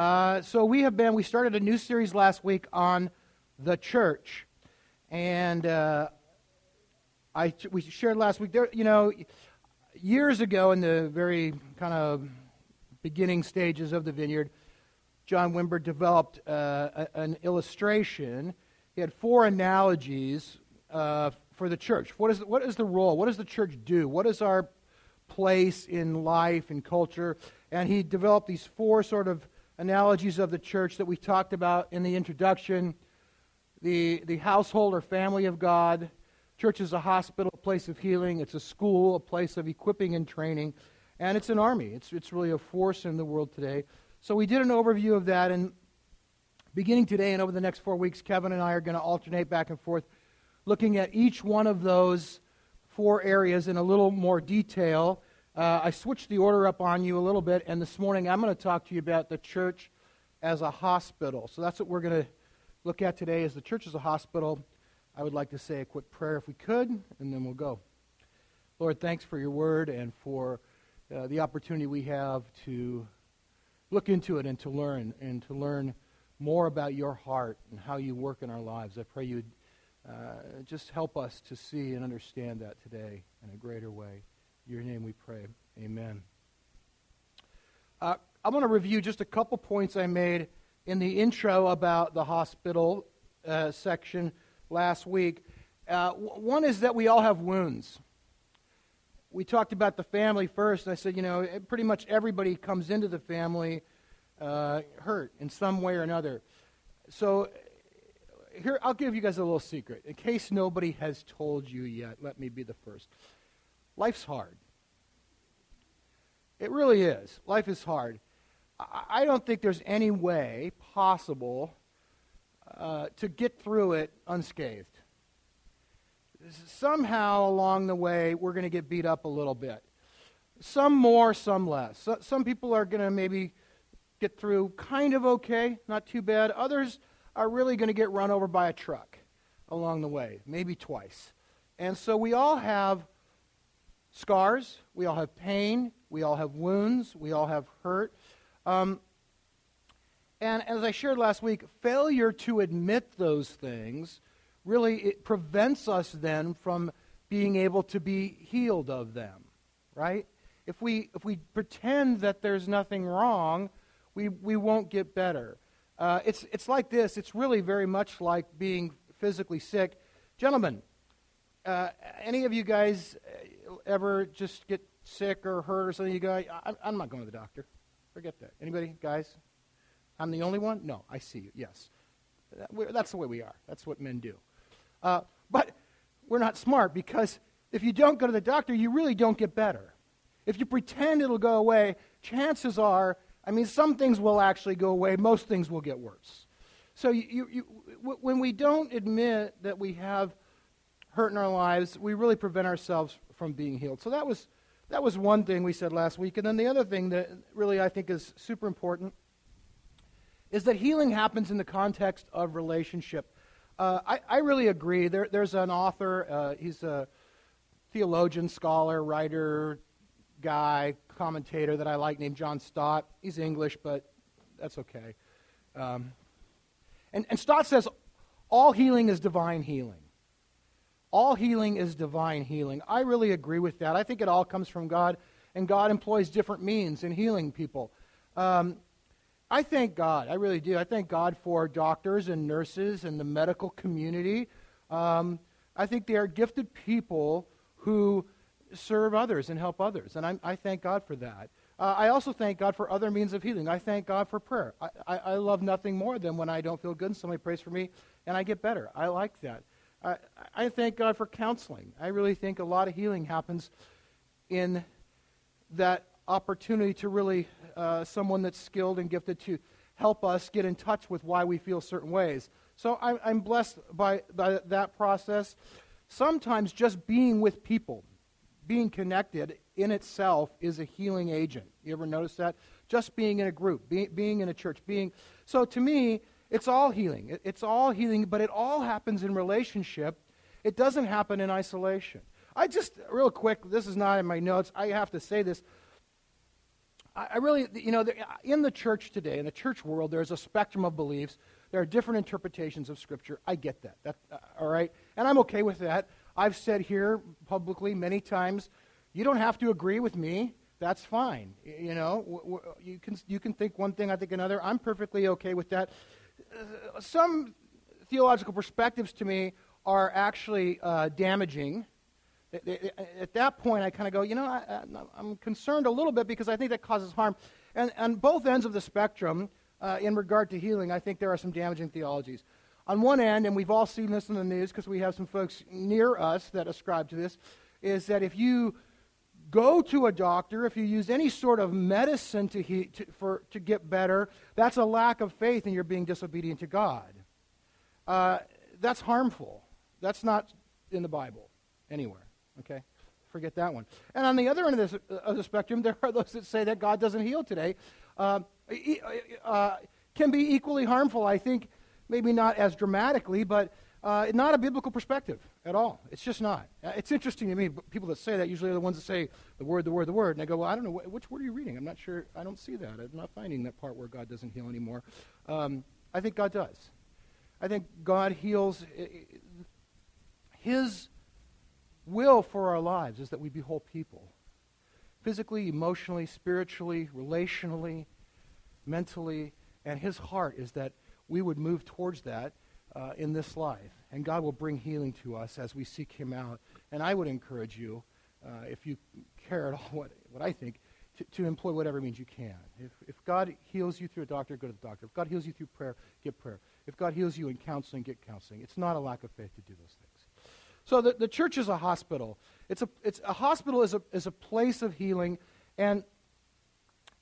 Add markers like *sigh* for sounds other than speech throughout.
Uh, so we have been, we started a new series last week on the church. And uh, I, we shared last week, there, you know, years ago in the very kind of beginning stages of the vineyard, John Wimber developed uh, a, an illustration. He had four analogies uh, for the church. What is, what is the role? What does the church do? What is our place in life and culture? And he developed these four sort of analogies of the church that we talked about in the introduction the, the household or family of God. Church is a hospital, a place of healing. It's a school, a place of equipping and training. And it's an army. It's, it's really a force in the world today. So we did an overview of that. And beginning today and over the next four weeks, Kevin and I are going to alternate back and forth looking at each one of those four areas in a little more detail. Uh, I switched the order up on you a little bit, and this morning I'm going to talk to you about the church as a hospital. So that's what we're going to look at today. is the church as a hospital, I would like to say a quick prayer if we could, and then we'll go. Lord, thanks for your word and for uh, the opportunity we have to look into it and to learn and to learn more about your heart and how you work in our lives. I pray you'd uh, just help us to see and understand that today in a greater way. Your name we pray. Amen. Uh, I want to review just a couple points I made in the intro about the hospital uh, section last week. Uh, one is that we all have wounds. We talked about the family first, and I said, you know, pretty much everybody comes into the family uh, hurt in some way or another. So here, I'll give you guys a little secret. In case nobody has told you yet, let me be the first. Life's hard. It really is. Life is hard. I don't think there's any way possible uh, to get through it unscathed. Somehow along the way, we're going to get beat up a little bit. Some more, some less. So, some people are going to maybe get through kind of okay, not too bad. Others are really going to get run over by a truck along the way, maybe twice. And so we all have scars, we all have pain, we all have wounds, we all have hurt. Um, and as I shared last week, failure to admit those things really it prevents us then from being able to be healed of them, right? If we, if we pretend that there's nothing wrong, we, we won't get better. Uh, it's, it's like this. It's really very much like being physically sick. Gentlemen, uh, any of you guys ever just get sick or hurt or something? You go, I, I'm not going to the doctor. Forget that. Anybody, guys? I'm the only one? No, I see you. Yes. That's the way we are. That's what men do. Uh, but we're not smart because if you don't go to the doctor, you really don't get better. If you pretend it'll go away, chances are, I mean, some things will actually go away, most things will get worse. So you, you, you, when we don't admit that we have hurt in our lives, we really prevent ourselves from being healed. So that was that was one thing we said last week. And then the other thing that really I think is super important is that healing happens in the context of relationship. Uh, I, I, really agree. There, there's an author, uh, he's a theologian, scholar, writer, guy, commentator that I like named John Stott. He's English, but that's okay. Um, and, and Stott says all healing is divine healing. All healing is divine healing. I really agree with that. I think it all comes from God, and God employs different means in healing people. Um, I thank God. I really do. I thank God for doctors and nurses and the medical community. Um, I think they are gifted people who serve others and help others, and I, I thank God for that. Uh, I also thank God for other means of healing. I thank God for prayer. I, I, I, love nothing more than when I don't feel good and somebody prays for me and I get better. I like that. I, I thank God for counseling. I really think a lot of healing happens in that opportunity to really, uh, someone that's skilled and gifted to help us get in touch with why we feel certain ways. So I'm, I'm blessed by, by that process. Sometimes just being with people, being connected in itself is a healing agent. You ever notice that? Just being in a group, be, being in a church, being. So to me, it's all healing. It's all healing, but it all happens in relationship. It doesn't happen in isolation. I just, real quick, this is not in my notes. I have to say this. I, I really, you know, in the church today, in the church world, there's a spectrum of beliefs. There are different interpretations of Scripture. I get that. that uh, all right? And I'm okay with that. I've said here publicly many times, you don't have to agree with me. That's fine. You know, you can, you can think one thing, I think another. I'm perfectly okay with that. Some theological perspectives to me are actually uh, damaging. At that point, I kind of go, you know, I, am concerned a little bit because I think that causes harm. And on both ends of the spectrum, uh, in regard to healing, I think there are some damaging theologies. On one end, and we've all seen this in the news because we have some folks near us that ascribe to this, is that if you go to a doctor, if you use any sort of medicine to, he, to, for, to get better, that's a lack of faith and you're being disobedient to God. Uh, that's harmful. That's not in the Bible anywhere. Okay? Forget that one. And on the other end of, this, uh, of the spectrum, *laughs* there are those that say that God doesn't heal today. Uh, uh, can be equally harmful, I think, maybe not as dramatically, but uh, not a biblical perspective at all. It's just not. Uh, it's interesting to me. People that say that usually are the ones that say the word, the word, the word. And I go, well, I don't know. Which word are you reading? I'm not sure. I don't see that. I'm not finding that part where God doesn't heal anymore. Um, I think God does. I think God heals. His will for our lives is that we be whole people physically, emotionally, spiritually, relationally, mentally. And His heart is that we would move towards that uh, in this life. And God will bring healing to us as we seek Him out. And I would encourage you, uh, if you care at *laughs* all what, what I think, to, to employ whatever means you can. If, if God heals you through a doctor, go to the doctor. If God heals you through prayer, get prayer. If God heals you in counseling, get counseling. It's not a lack of faith to do those things. So the, the church is a hospital. It's a, it's, a hospital is a, is a place of healing. And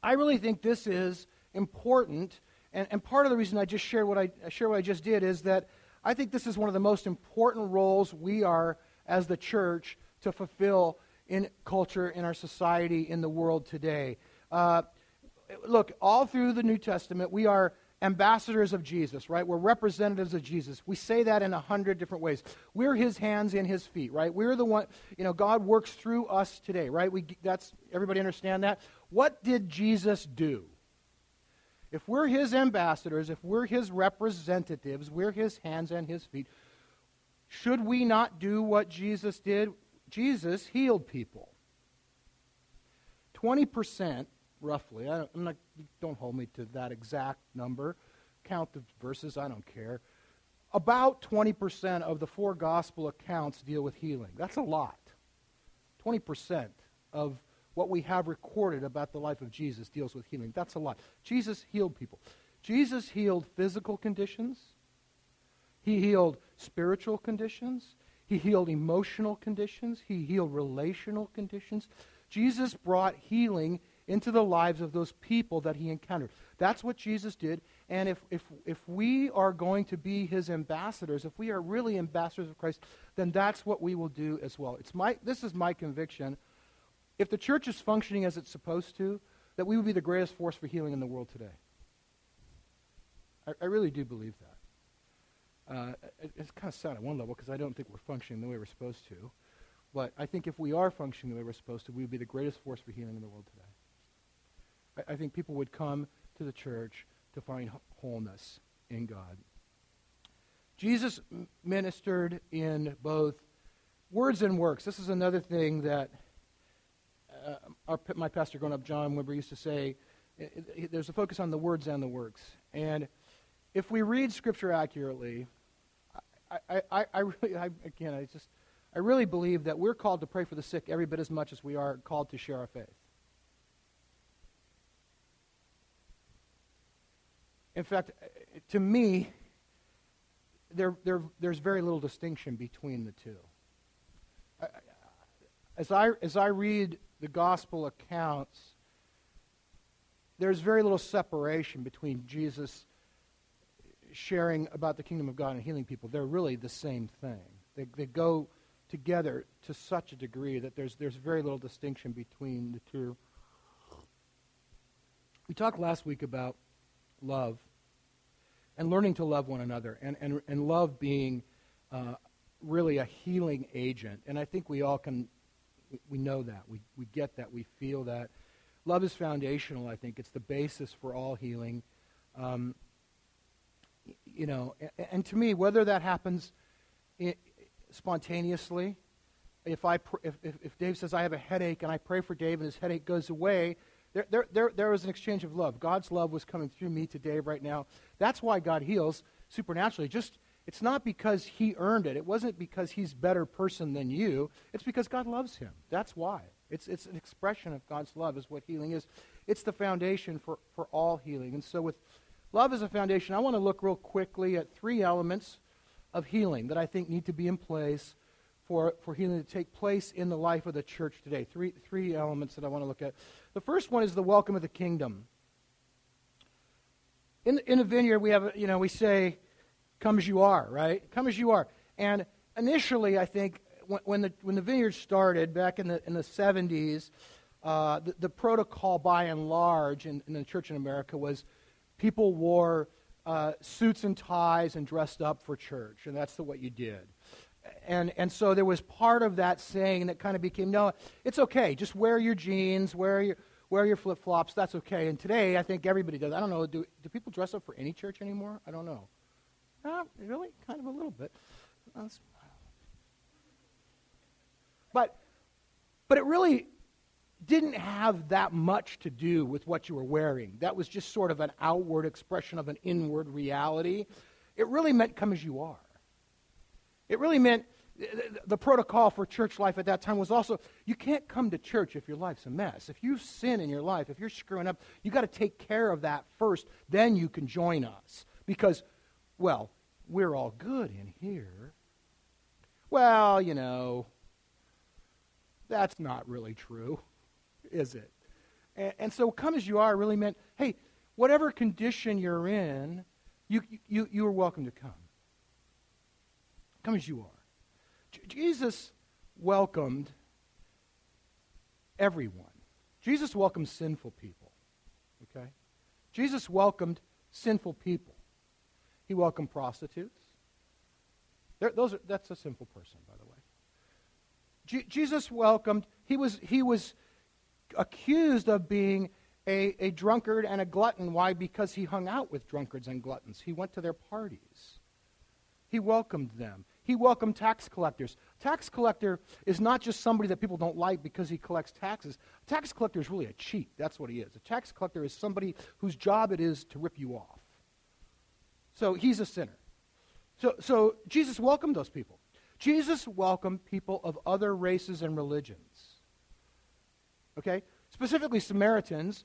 I really think this is important. And, and part of the reason I just shared what I, share what I just did is that I think this is one of the most important roles we are as the church to fulfill in culture, in our society, in the world today. Uh, look, all through the New Testament, we are ambassadors of Jesus, right? We're representatives of Jesus. We say that in a hundred different ways. We're his hands and his feet, right? We're the one, you know, God works through us today, right? We, that's, everybody understand that? What did Jesus do? If we're his ambassadors, if we're his representatives, we're his hands and his feet, should we not do what Jesus did? Jesus healed people. 20% roughly. I am not, don't hold me to that exact number. Count the verses, I don't care. About 20% of the four gospel accounts deal with healing. That's a lot. 20% of what we have recorded about the life of Jesus deals with healing. That's a lot. Jesus healed people. Jesus healed physical conditions. He healed spiritual conditions. He healed emotional conditions. He healed relational conditions. Jesus brought healing into the lives of those people that he encountered. That's what Jesus did. And if, if, if we are going to be his ambassadors, if we are really ambassadors of Christ, then that's what we will do as well. It's my, this is my conviction. If the church is functioning as it's supposed to, that we would be the greatest force for healing in the world today. I, I really do believe that. Uh, it, it's kind of sad at one level because I don't think we're functioning the way we're supposed to. But I think if we are functioning the way we're supposed to, we would be the greatest force for healing in the world today. I, I think people would come to the church to find wholeness in God. Jesus ministered in both words and works. This is another thing that uh, our, my pastor growing up, John Wimber, used to say. There's a focus on the words and the works. And if we read Scripture accurately, I, I, I really, I, again, I just, I really believe that we're called to pray for the sick every bit as much as we are called to share our faith. In fact, to me, there, there, there's very little distinction between the two. As I, as I read the gospel accounts, there's very little separation between Jesus sharing about the kingdom of God and healing people. They're really the same thing. They, they go together to such a degree that there's, there's very little distinction between the two. We talked last week about love and learning to love one another, and, and, and love being uh, really a healing agent. And I think we all can, we know that. We, we get that. We feel that. Love is foundational, I think. It's the basis for all healing. Um, you know, and, and, to me, whether that happens spontaneously, if, I pr- if, if, if Dave says, I have a headache, and I pray for Dave and his headache goes away, there, there, there, there was an exchange of love. God's love was coming through me to Dave right now. That's why God heals supernaturally. Just it's not because he earned it. It wasn't because he's a better person than you. It's because God loves him. That's why. It's, it's an expression of God's love, is what healing is. It's the foundation for, for all healing. And so, with love as a foundation, I want to look real quickly at three elements of healing that I think need to be in place for, for healing to take place in the life of the church today. Three, three elements that I want to look at. The first one is the welcome of the kingdom. In, in the vineyard, we have, you know, we say, come as you are, right? Come as you are. And initially, I think, when, when the, when the vineyard started back in the, in the 70s, uh, the, the, protocol by and large in, in, the church in America was people wore uh, suits and ties and dressed up for church, and that's the, what you did. And, and so there was part of that saying that kind of became no, it's okay, just wear your jeans, wear your, wear your flip flops, that's okay. And today, I think everybody does. I don't know, do, do people dress up for any church anymore? I don't know. Uh, really? Kind of a little bit. But, but it really didn't have that much to do with what you were wearing. That was just sort of an outward expression of an inward reality. It really meant come as you are. It really meant the protocol for church life at that time was also you can't come to church if your life's a mess. If you sin in your life, if you're screwing up, you got to take care of that first. Then you can join us because, well, we're all good in here. Well, you know, that's not really true, is it? And, and so, come as you are really meant, hey, whatever condition you're in, you, you, you are welcome to come. Come as you are. Jesus welcomed everyone. Jesus welcomed sinful people. Okay? Jesus welcomed sinful people. He welcomed prostitutes. those are, that's a simple person, by the way. Jesus welcomed, he was, he was accused of being a, a drunkard and a glutton. Why? Because he hung out with drunkards and gluttons. He went to their parties. He welcomed them. He welcomed tax collectors. Tax collector is not just somebody that people don't like because he collects taxes. A tax collector is really a cheat. That's what he is. A tax collector is somebody whose job it is to rip you off. So he's a sinner. So, so Jesus welcomed those people. Jesus welcomed people of other races and religions. Okay? Specifically Samaritans.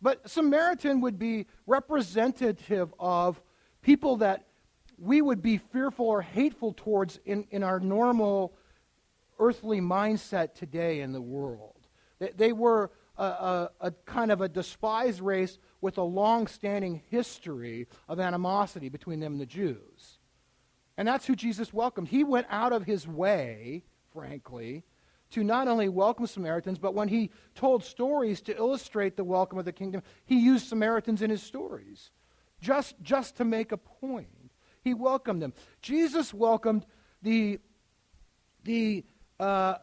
But Samaritan would be representative of people that we would be fearful or hateful towards in, in our normal earthly mindset today in the world. They, they were a, a, a, kind of a despised race with a long standing history of animosity between them and the Jews. And that's who Jesus welcomed. He went out of his way, frankly, to not only welcome Samaritans, but when he told stories to illustrate the welcome of the kingdom, he used Samaritans in his stories just, just to make a point. He welcomed them. Jesus welcomed the, the uh,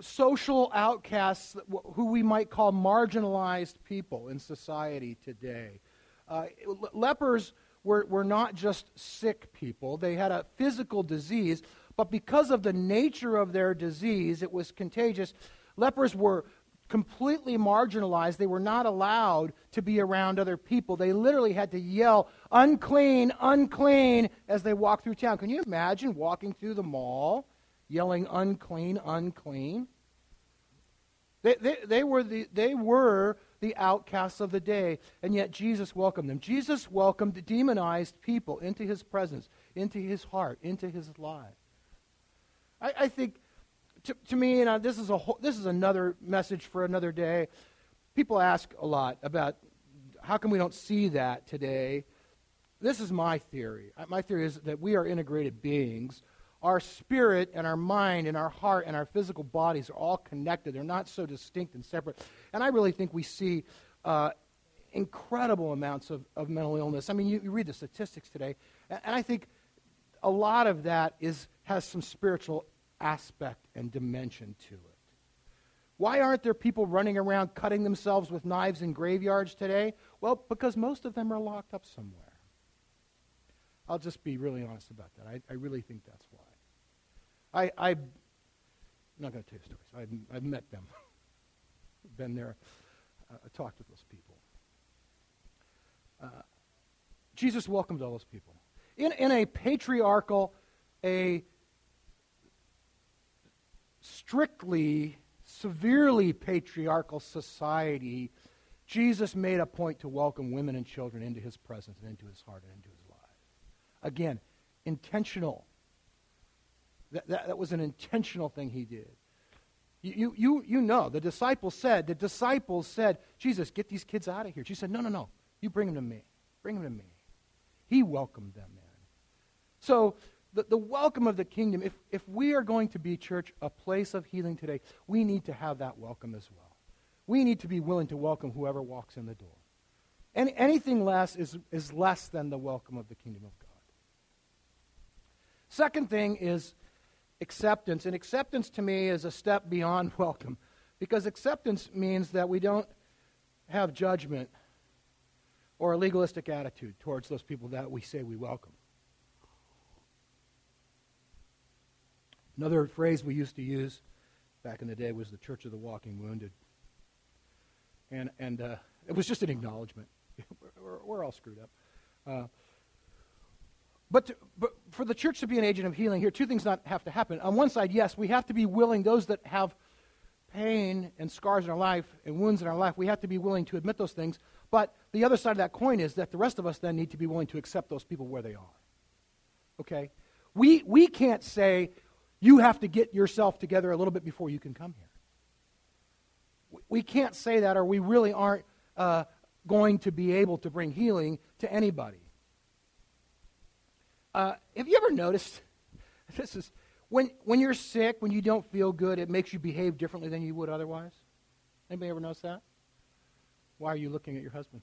social outcasts who we might call marginalized people in society today. Uh, lepers were, were not just sick people, they had a physical disease, but because of the nature of their disease, it was contagious. Lepers were completely marginalized. They were not allowed to be around other people. They literally had to yell, unclean, unclean, as they walked through town. Can you imagine walking through the mall yelling, unclean, unclean? They, they, they, were the, they were the outcasts of the day, and yet Jesus welcomed them. Jesus welcomed demonized people into his presence, into his heart, into his life. I, I think to, to me, and this is a whole, this is another message for another day. People ask a lot about how come we don't see that today. This is my theory. My theory is that we are integrated beings. Our spirit and our mind and our heart and our physical bodies are all connected. They're not so distinct and separate. And I really think we see uh, incredible amounts of, of mental illness. I mean, you, you read the statistics today, and, and I think a lot of that is has some spiritual aspect and dimension to it. Why aren't there people running around cutting themselves with knives in graveyards today? Well, because most of them are locked up somewhere. I'll just be really honest about that. I, I really think that's why. I, I, am not going to tell you stories. I've, I've met them, *laughs* been there, uh, talked with those people. Uh, Jesus welcomed all those people. In, in a patriarchal, a strictly, severely patriarchal society, Jesus made a point to welcome women and children into his presence and into his heart and into his life. Again, intentional. That, that, that was an intentional thing he did. You, you, you know, the disciples said, the disciples said, Jesus, get these kids out of here. Jesus said, no, no, no. You bring them to me. Bring them to me. He welcomed them in. So the, the welcome of the kingdom, if, if we are going to be, church, a place of healing today, we need to have that welcome as well. We need to be willing to welcome whoever walks in the door. And anything less is, is less than the welcome of the kingdom of God. Second thing is acceptance. And acceptance to me is a step beyond *laughs* welcome. Because acceptance means that we don't have judgment or a legalistic attitude towards those people that we say we welcome. Another phrase we used to use back in the day was the Church of the Walking Wounded. And, and uh, it was just an acknowledgement. *laughs* we're, we're, all screwed up. Uh, but, to, but for the church to be an agent of healing here, two things not have to happen. On one side, yes, we have to be willing, those that have pain and scars in our life and wounds in our life, we have to be willing to admit those things. But the other side of that coin is that the rest of us then need to be willing to accept those people where they are. Okay? We, we can't say, you have to get yourself together a little bit before you can come here. We can't say that, or we really aren't uh, going to be able to bring healing to anybody. Uh, have you ever noticed *laughs* this is when when you're sick, when you don't feel good, it makes you behave differently than you would otherwise? Anybody ever notice that? Why are you looking at your husband?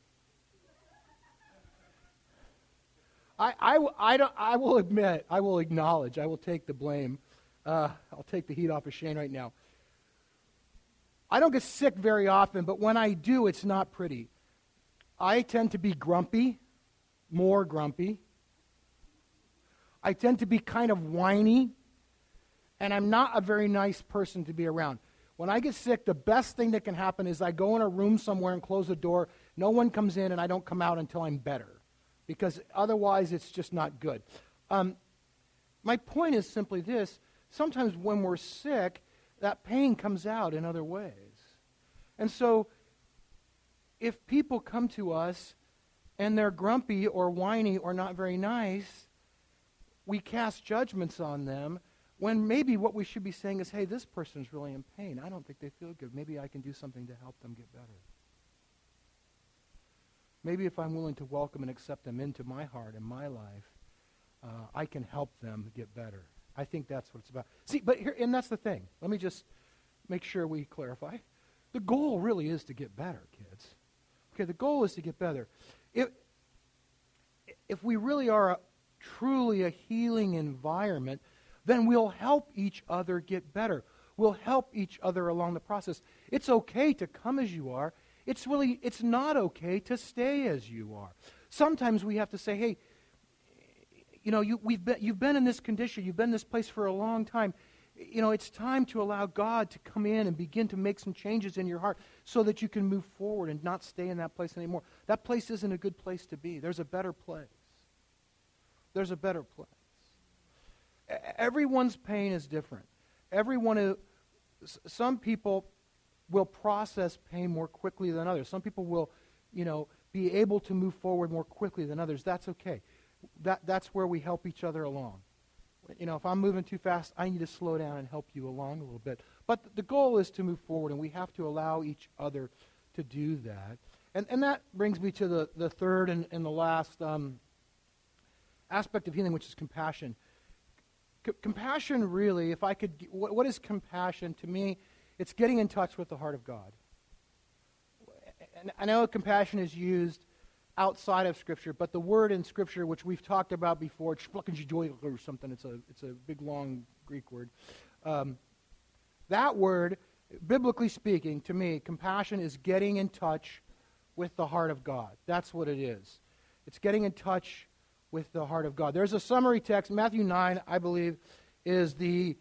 I, I, I, don't, I will admit, I will acknowledge, I will take the blame uh, I'll take the heat off of Shane right now. I don't get sick very often, but when I do, it's not pretty. I tend to be grumpy, more grumpy. I tend to be kind of whiny, and I'm not a very nice person to be around. When I get sick, the best thing that can happen is I go in a room somewhere and close the door. No one comes in, and I don't come out until I'm better, because otherwise it's just not good. Um, my point is simply this sometimes when we're sick, that pain comes out in other ways. And so, if people come to us and they're grumpy or whiny or not very nice, we cast judgments on them when maybe what we should be saying is, hey, this person's really in pain. I don't think they feel good. Maybe I can do something to help them get better. Maybe if I'm willing to welcome and accept them into my heart and my life, uh, I can help them get better. I think that's what it's about. See, but here, and that's the thing. Let me just make sure we clarify. The goal really is to get better, kids. Okay, the goal is to get better. If, if we really are a, truly a healing environment, then we'll help each other get better. We'll help each other along the process. It's okay to come as you are. It's really it's not okay to stay as you are. Sometimes we have to say, "Hey, you know, you, we've been, you've been in this condition, you've been in this place for a long time. You know, it's time to allow God to come in and begin to make some changes in your heart so that you can move forward and not stay in that place anymore. That place isn't a good place to be. There's a better place. There's a better place. Everyone's pain is different. Everyone is, some people will process pain more quickly than others. Some people will, you know, be able to move forward more quickly than others. That's okay that, that's where we help each other along. You know, if I'm moving too fast, I need to slow down and help you along a little bit. But the goal is to move forward, and we have to allow each other to do that. And, and that brings me to the, the third and, and the last um, aspect of healing, which is compassion. C- compassion, really, if I could, what, what is compassion? To me, it's getting in touch with the heart of God. And I know compassion is used outside of Scripture, but the word in Scripture, which we've talked about before, or something, it's a, it's a big, long Greek word. Um, that word biblically speaking, to me, compassion is getting in touch with the heart of God. That's what it is. It's getting in touch with the heart of God. There's a summary text. Matthew 9, I believe, is the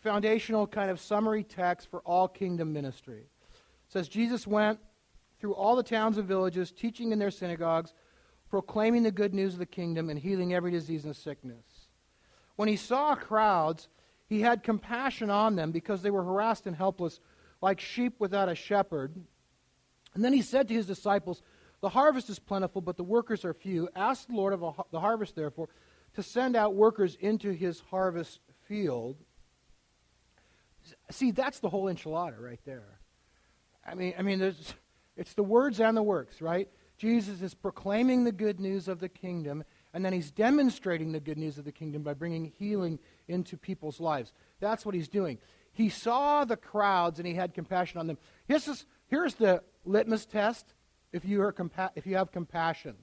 foundational kind of summary text for all kingdom ministry. It says Jesus went through all the towns and villages, teaching in their synagogues, proclaiming the good news of the kingdom, and healing every disease and sickness. When he saw crowds, he had compassion on them because they were harassed and helpless, like sheep without a shepherd. And then he said to his disciples, The harvest is plentiful, but the workers are few. Ask the Lord of the harvest, therefore, to send out workers into his harvest field. See, that's the whole enchilada right there. I mean, I mean, it's the words and the works, right? Jesus is proclaiming the good news of the kingdom, and then he's demonstrating the good news of the kingdom by bringing healing into people's lives. That's what he's doing. He saw the crowds and he had compassion on them. This is, here's the litmus test if you, are compa- if you have compassion.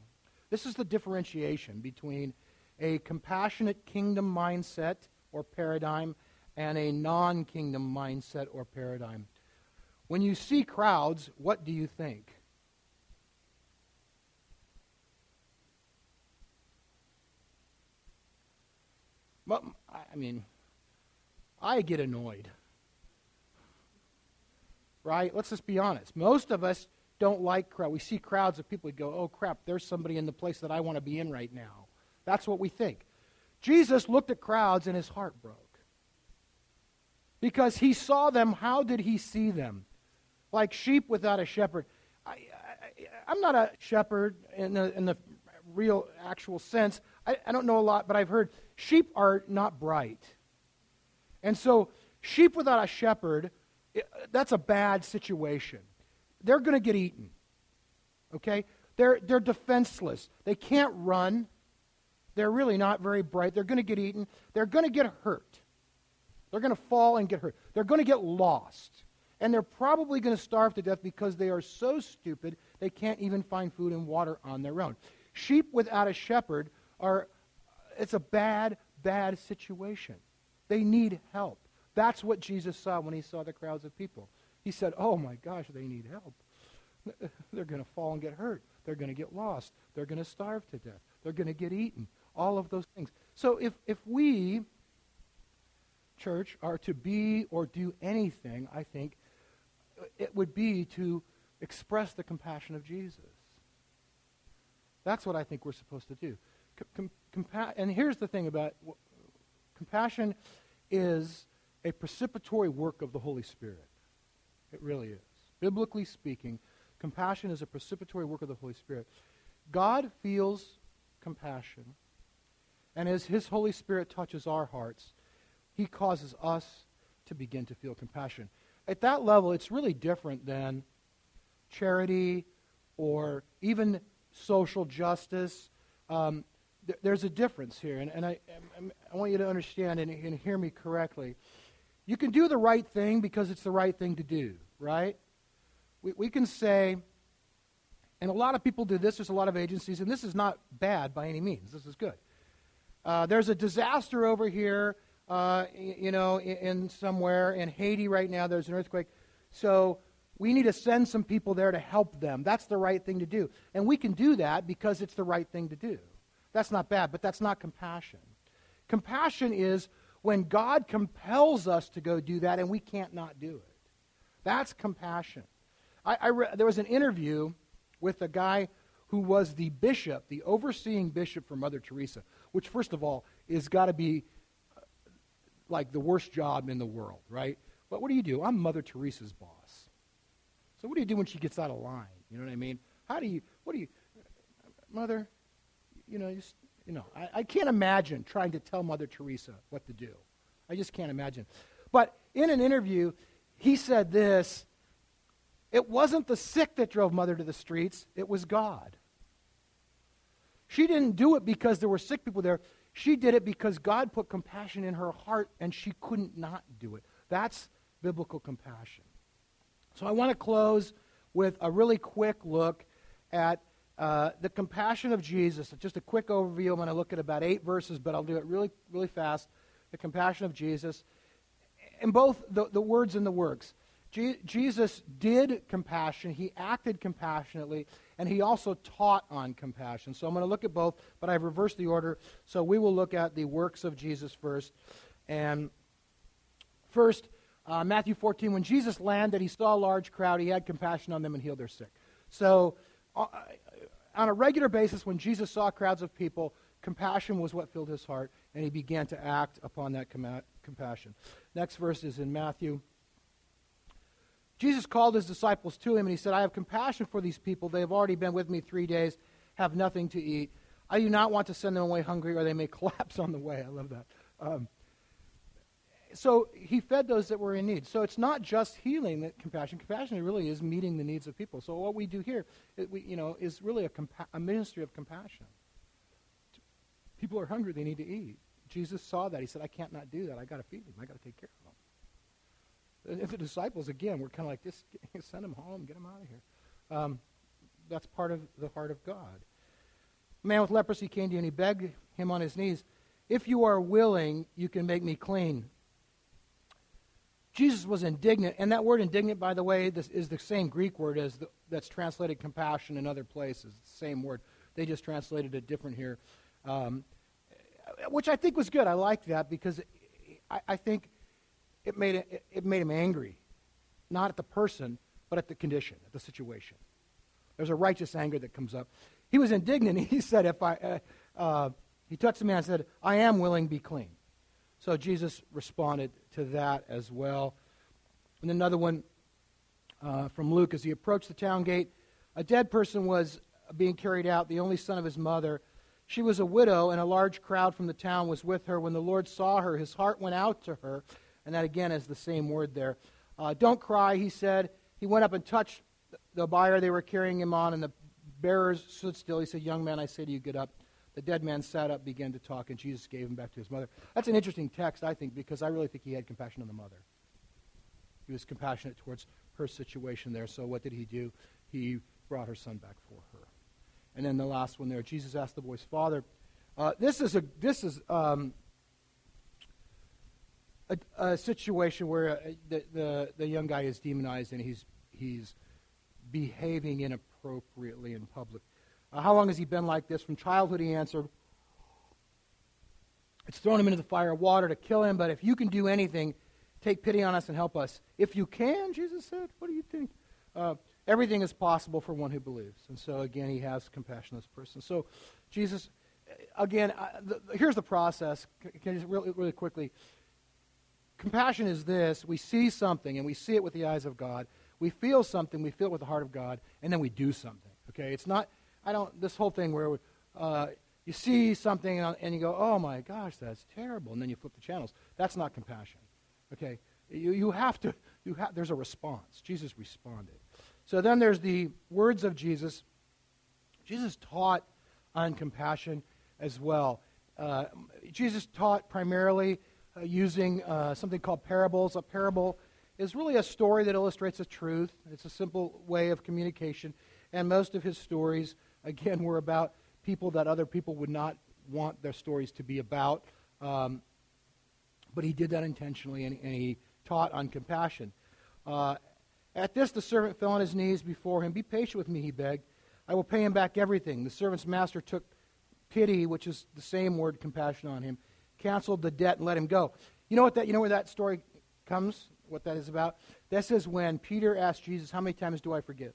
This is the differentiation between a compassionate kingdom mindset or paradigm and a non kingdom mindset or paradigm. When you see crowds, what do you think? Well, I mean, I get annoyed. Right? Let's just be honest. Most of us don't like crowd. We see crowds of people. We go, "Oh crap! There's somebody in the place that I want to be in right now." That's what we think. Jesus looked at crowds and his heart broke because he saw them. How did he see them? Like sheep without a shepherd. I, am not a shepherd in the, in the real, actual sense. I, I don't know a lot, but I've heard sheep are not bright. And so, sheep without a shepherd, that's a bad situation. They're going to get eaten. Okay? They're, they're defenseless. They can't run. They're really not very bright. They're going to get eaten. They're going to get hurt. They're going to fall and get hurt. They're going to get lost. And they're probably going to starve to death because they are so stupid they can't even find food and water on their own. Sheep without a shepherd are, it's a bad, bad situation. They need help. That's what Jesus saw when he saw the crowds of people. He said, Oh my gosh, they need help. *laughs* They're going to fall and get hurt. They're going to get lost. They're going to starve to death. They're going to get eaten. All of those things. So if, if we, church, are to be or do anything, I think, uh, it would be to express the compassion of Jesus. That's what I think we're supposed to do. Com- compa- and here's the thing about compassion is a precipitory work of the Holy Spirit. It really is. Biblically speaking, compassion is a precipitory work of the Holy Spirit. God feels compassion, and as His Holy Spirit touches our hearts, He causes us to begin to feel compassion. At that level, it's really different than charity or even social justice. Um, th- there's a difference here, and, and I, I, want you to understand and, and hear me correctly. You can do the right thing because it's the right thing to do, right? We, we can say, and a lot of people do this, there's a lot of agencies, and this is not bad by any means. This is good. Uh, there's a disaster over here, uh, you know, in, in somewhere in Haiti right now. There's an earthquake. So we need to send some people there to help them. That's the right thing to do. And we can do that because it's the right thing to do. That's not bad, but that's not compassion. Compassion is when God compels us to go do that and we can't not do it. That's compassion. I, I re- there was an interview with a guy who was the bishop, the overseeing bishop for Mother Teresa, which, first of all, is got to be uh, like the worst job in the world, right? But what do you do? I'm Mother Teresa's boss. So what do you do when she gets out of line? You know what I mean? How do you, what do you, Mother, you know, you know, I, I can't imagine trying to tell Mother Teresa what to do. I just can't imagine. But in an interview, he said this it wasn't the sick that drove Mother to the streets, it was God. She didn't do it because there were sick people there. She did it because God put compassion in her heart and she couldn't not do it. That's biblical compassion. So I want to close with a really quick look at uh, the compassion of Jesus. Just a quick overview. I'm going to look at about eight verses, but I'll do it really, really fast. The compassion of Jesus. In both the, the words and the works. Je- Jesus did compassion, he acted compassionately, and he also taught on compassion. So I'm going to look at both, but I've reversed the order. So we will look at the works of Jesus first. And first, uh, Matthew 14, when Jesus landed, he saw a large crowd. He had compassion on them and healed their sick. So, uh, on a regular basis, when Jesus saw crowds of people, compassion was what filled his heart, and he began to act upon that com- compassion. Next verse is in Matthew. Jesus called his disciples to him, and he said, I have compassion for these people. They have already been with me three days, have nothing to eat. I do not want to send them away hungry, or they may *laughs* collapse on the way. I love that. Um, so he fed those that were in need. So it's not just healing that compassion. Compassion really is meeting the needs of people. So what we do here, it, we, you know, is really a, compa- a ministry of compassion. People are hungry; they need to eat. Jesus saw that. He said, "I can't not do that. I got to feed them. I got to take care of them." And the disciples, again, were kind of like, "Just *laughs* send them home. Get them out of here." Um, that's part of the heart of God. A man with leprosy came to you and he begged him on his knees, "If you are willing, you can make me clean." Jesus was indignant, and that word indignant, by the way, this is the same Greek word as the, that's translated compassion in other places. It's the same word. They just translated it different here, um, which I think was good. I like that because I, I think it made, it, it made him angry, not at the person, but at the condition, at the situation. There's a righteous anger that comes up. He was indignant. *laughs* He said, "If I," uh, uh, he touched the man and said, "I am willing, be clean." So Jesus responded to that as well. And another one uh, from Luke as he approached the town gate, a dead person was being carried out, the only son of his mother. She was a widow, and a large crowd from the town was with her. When the Lord saw her, his heart went out to her. And that again is the same word there. Uh, Don't cry, he said. He went up and touched the bier they were carrying him on, and the bearers stood still. He said, Young man, I say to you, get up. The dead man sat up, began to talk, and Jesus gave him back to his mother. That's an interesting text, I think, because I really think he had compassion on the mother. He was compassionate towards her situation there. So what did he do? He brought her son back for her. And then the last one there, Jesus asked the boy's father. Uh, this is a this is um, a, a, situation where uh, the, the the young guy is demonized and he's he's behaving inappropriately in public. Uh, how long has he been like this? From childhood, he answered, It's thrown him into the fire of water to kill him, but if you can do anything, take pity on us and help us. If you can, Jesus said, what do you think? Uh, everything is possible for one who believes. And so, again, he has compassion on this person. So, Jesus, again, uh, the, here's the process. Can I just really, really quickly? Compassion is this we see something and we see it with the eyes of God. We feel something, we feel it with the heart of God, and then we do something. Okay? It's not I don't, this whole thing where uh, you see something and you go, oh my gosh, that's terrible, and then you flip the channels. That's not compassion. Okay? You, you have to, you ha- there's a response. Jesus responded. So then there's the words of Jesus. Jesus taught on compassion as well. Uh, Jesus taught primarily uh, using uh, something called parables. A parable is really a story that illustrates a truth. It's a simple way of communication. And most of his stories again, were about people that other people would not want their stories to be about. Um, but he did that intentionally, and, and he taught on compassion. At this, the servant fell on his knees before him. Be patient with me, he begged. I will pay him back everything. The servant's master took pity, which is the same word, compassion, on him, canceled the debt, and let him go. You know what that? You know where that story comes? What that is about? This is when Peter asked Jesus, "How many times do I forgive?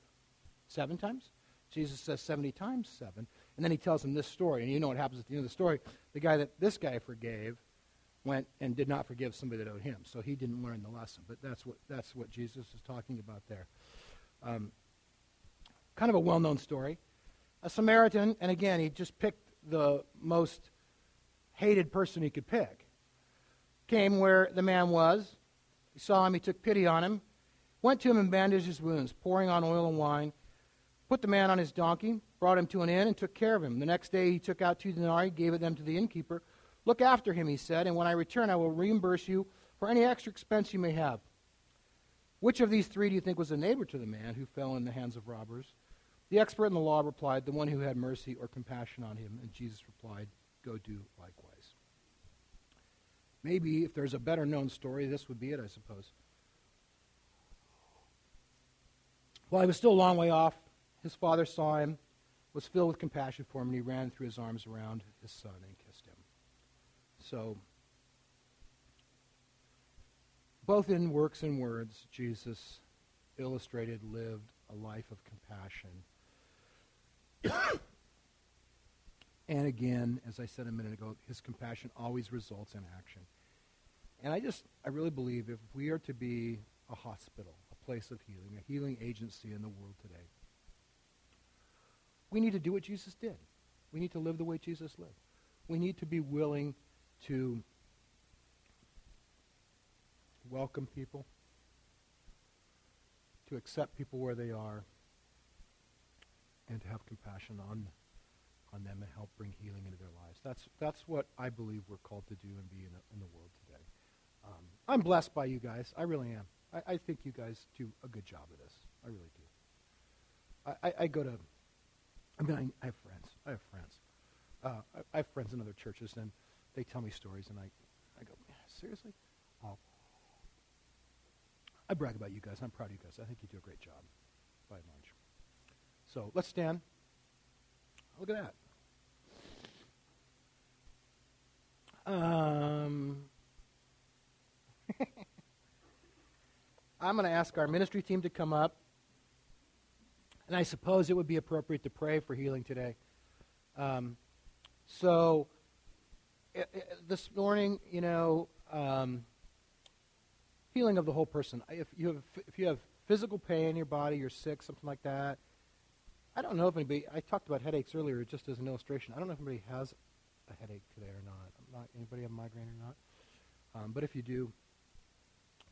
Seven times? Jesus says 70 times 7. And then he tells him this story. And you know what happens at the end of the story. The guy that this guy forgave went and did not forgive somebody that owed him. So he didn't learn the lesson. But that's what, that's what Jesus is talking about there. Um, kind of a well known story. A Samaritan, and again, he just picked the most hated person he could pick, came where the man was. He saw him, he took pity on him, went to him and bandaged his wounds, pouring on oil and wine put the man on his donkey, brought him to an inn, and took care of him. The next day he took out two denarii, gave it them to the innkeeper. Look after him, he said, and when I return, I will reimburse you for any extra expense you may have. Which of these three do you think was a neighbor to the man who fell in the hands of robbers? The expert in the law replied, The one who had mercy or compassion on him. And Jesus replied, Go do likewise. Maybe if there's a better known story, this would be it, I suppose. While he was still a long way off, his father saw him, was filled with compassion for him, and he ran threw his arms around his son and kissed him. So, both in works and words, Jesus illustrated, lived a life of compassion. *coughs* and again, as I said a minute ago, his compassion always results in action. And I just, I really believe if we are to be a hospital, a place of healing, a healing agency in the world today, we need to do what Jesus did. We need to live the way Jesus lived. We need to be willing to welcome people, to accept people where they are, and to have compassion on, on them and help bring healing into their lives. That's, that's what I believe we're called to do and be in, a, in the world today. Um, I'm blessed by you guys. I really am. I, I, think you guys do a good job of this. I really do. I, I, I go to, I mean, I, I, have friends. I have friends. Uh, I, have friends in other churches, and they tell me stories, and I, I go, seriously? Oh. I brag about you guys. I'm proud of you guys. I think you do a great job, by and large. So let's stand. Look at that. Um, *laughs* I'm going to ask our ministry team to come up. And I suppose it would be appropriate to pray for healing today. Um, so, this morning, you know, um, healing of the whole person. If you have if you have physical pain in your body, you're sick, something like that. I don't know if anybody. I talked about headaches earlier, just as an illustration. I don't know if anybody has a headache today or not. not anybody have a migraine or not? Um, but if you do,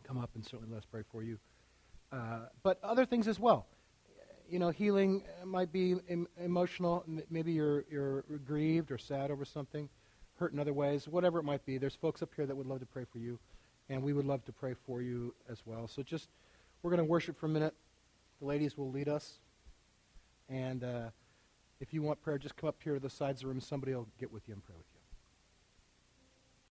come up and certainly let us pray for you. Uh, but other things as well. You know, healing might be em- emotional. maybe you're you're grieved or sad over something, hurt in other ways. Whatever it might be, there's folks up here that would love to pray for you and we would love to pray for you as well. So just, we're going to worship for a minute. The ladies will lead us. And uh, if you want prayer, just come up here to the sides of the room. Somebody will get with you and pray with you.